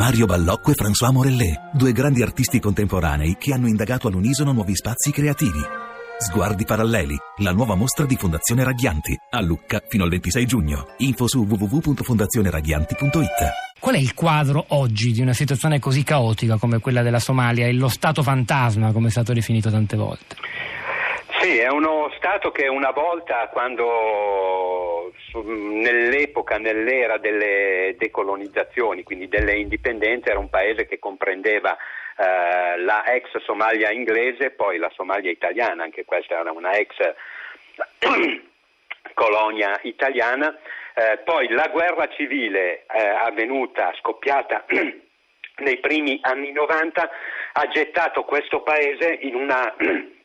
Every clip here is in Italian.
Mario Ballocco e François Morellet, due grandi artisti contemporanei che hanno indagato all'unisono nuovi spazi creativi. Sguardi paralleli, la nuova mostra di Fondazione Raghianti, a Lucca fino al 26 giugno. Info su www.fondazioneraghianti.it. Qual è il quadro oggi di una situazione così caotica come quella della Somalia e lo Stato fantasma, come è stato definito tante volte? Sì, è uno Stato che una volta, quando nell'epoca, nell'era delle decolonizzazioni, quindi delle indipendenze, era un paese che comprendeva eh, la ex Somalia inglese, poi la Somalia italiana, anche questa era una ex colonia italiana, eh, poi la guerra civile eh, avvenuta, scoppiata nei primi anni 90, ha gettato questo paese in una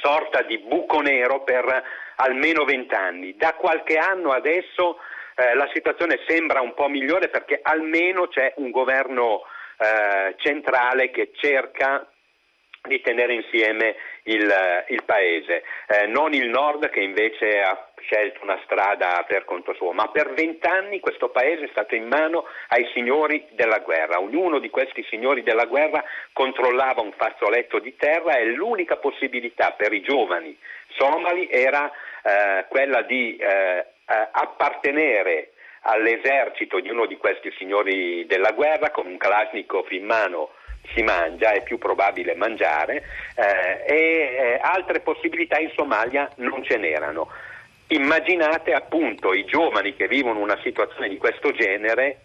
sorta di buco nero per almeno vent'anni. Da qualche anno adesso eh, la situazione sembra un po' migliore perché almeno c'è un governo eh, centrale che cerca di tenere insieme il, il paese, eh, non il nord che invece ha scelto una strada per conto suo, ma per vent'anni questo paese è stato in mano ai signori della guerra. Ognuno di questi signori della guerra controllava un fazzoletto di terra e l'unica possibilità per i giovani somali era eh, quella di eh, eh appartenere all'esercito di uno di questi signori della guerra con un Kalashnikov in mano si mangia, è più probabile mangiare eh, e eh, altre possibilità in Somalia non ce n'erano. Immaginate appunto i giovani che vivono una situazione di questo genere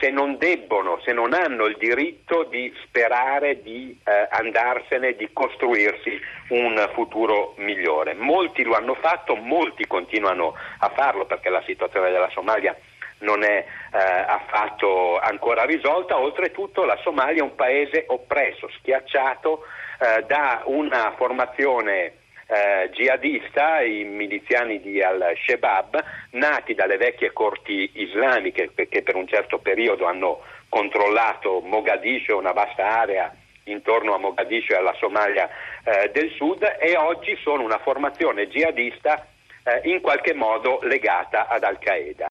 se non debbono, se non hanno il diritto di sperare di eh, andarsene, di costruirsi un futuro migliore. Molti lo hanno fatto, molti continuano a farlo perché la situazione della Somalia non è eh, affatto ancora risolta, oltretutto la Somalia è un paese oppresso, schiacciato eh, da una formazione eh, jihadista, i miliziani di al-Shabaab, nati dalle vecchie corti islamiche che per un certo periodo hanno controllato Mogadiscio, una vasta area intorno a Mogadiscio e alla Somalia eh, del Sud e oggi sono una formazione jihadista eh, in qualche modo legata ad Al-Qaeda.